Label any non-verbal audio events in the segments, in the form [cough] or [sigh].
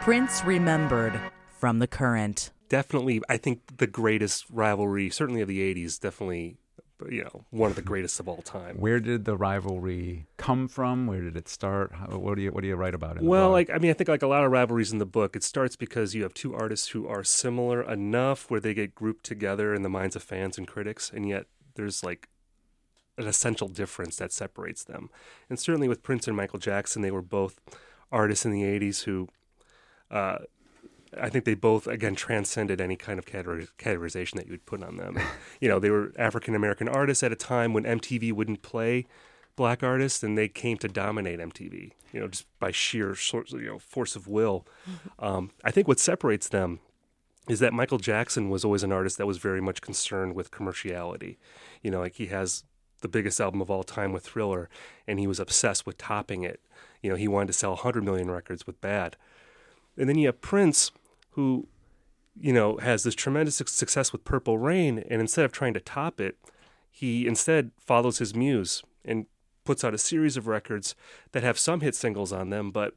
Prince remembered from the current. Definitely, I think the greatest rivalry, certainly of the 80s, definitely, you know, one of the greatest of all time. Where did the rivalry come from? Where did it start? How, what do you what do you write about it? Well, like I mean, I think like a lot of rivalries in the book, it starts because you have two artists who are similar enough where they get grouped together in the minds of fans and critics, and yet there's like an essential difference that separates them. And certainly with Prince and Michael Jackson, they were both artists in the 80s who uh, I think they both again transcended any kind of categorization that you would put on them. And, you know, they were African American artists at a time when MTV wouldn't play black artists, and they came to dominate MTV. You know, just by sheer sort you know force of will. Mm-hmm. Um, I think what separates them is that Michael Jackson was always an artist that was very much concerned with commerciality. You know, like he has the biggest album of all time with Thriller, and he was obsessed with topping it. You know, he wanted to sell 100 million records with Bad. And then you have Prince, who, you know, has this tremendous success with Purple Rain, and instead of trying to top it, he instead follows his muse and puts out a series of records that have some hit singles on them, but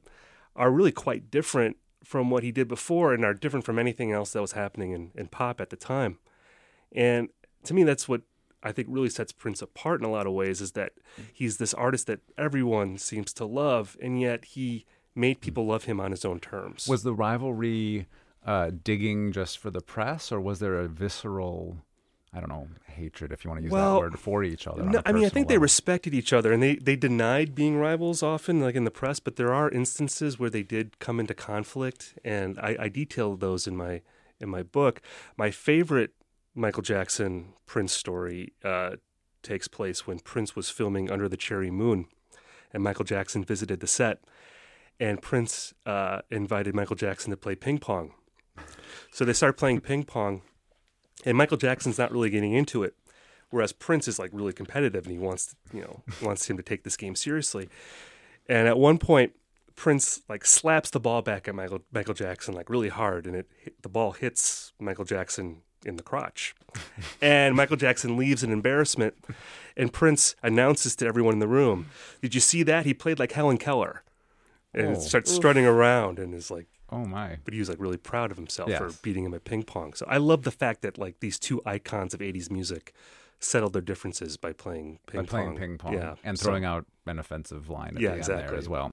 are really quite different from what he did before and are different from anything else that was happening in, in pop at the time. And to me, that's what I think really sets Prince apart in a lot of ways is that he's this artist that everyone seems to love, and yet he made people love him on his own terms. Was the rivalry uh, digging just for the press, or was there a visceral? I don't know, hatred, if you want to use well, that word, for each other. No, I mean, I think level. they respected each other and they, they denied being rivals often, like in the press, but there are instances where they did come into conflict, and I, I detailed those in my in my book. My favorite Michael Jackson Prince story uh, takes place when Prince was filming Under the Cherry Moon, and Michael Jackson visited the set, and Prince uh, invited Michael Jackson to play ping pong. So they start playing ping pong, and Michael Jackson's not really getting into it, whereas Prince is like really competitive and he wants you know wants him to take this game seriously. And at one point, Prince like slaps the ball back at Michael Michael Jackson like really hard, and it the ball hits Michael Jackson in the crotch. [laughs] and Michael Jackson leaves in embarrassment, and Prince announces to everyone in the room, "Did you see that? He played like Helen Keller." And oh. starts Oof. strutting around and is like, "Oh my!" But he was like really proud of himself yes. for beating him at ping pong. So I love the fact that like these two icons of '80s music settled their differences by playing ping by playing ping pong, yeah, and throwing so, out an offensive line at yeah, the exactly. end there as well.